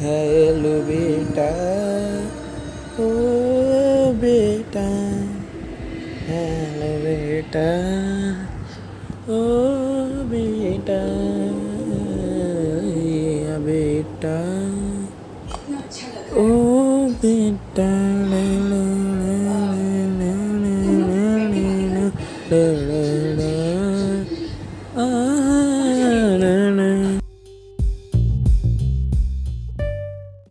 hello बेटा ओ बेटा hello बेटा ओ बेटा या बेटा ओ बेटा ले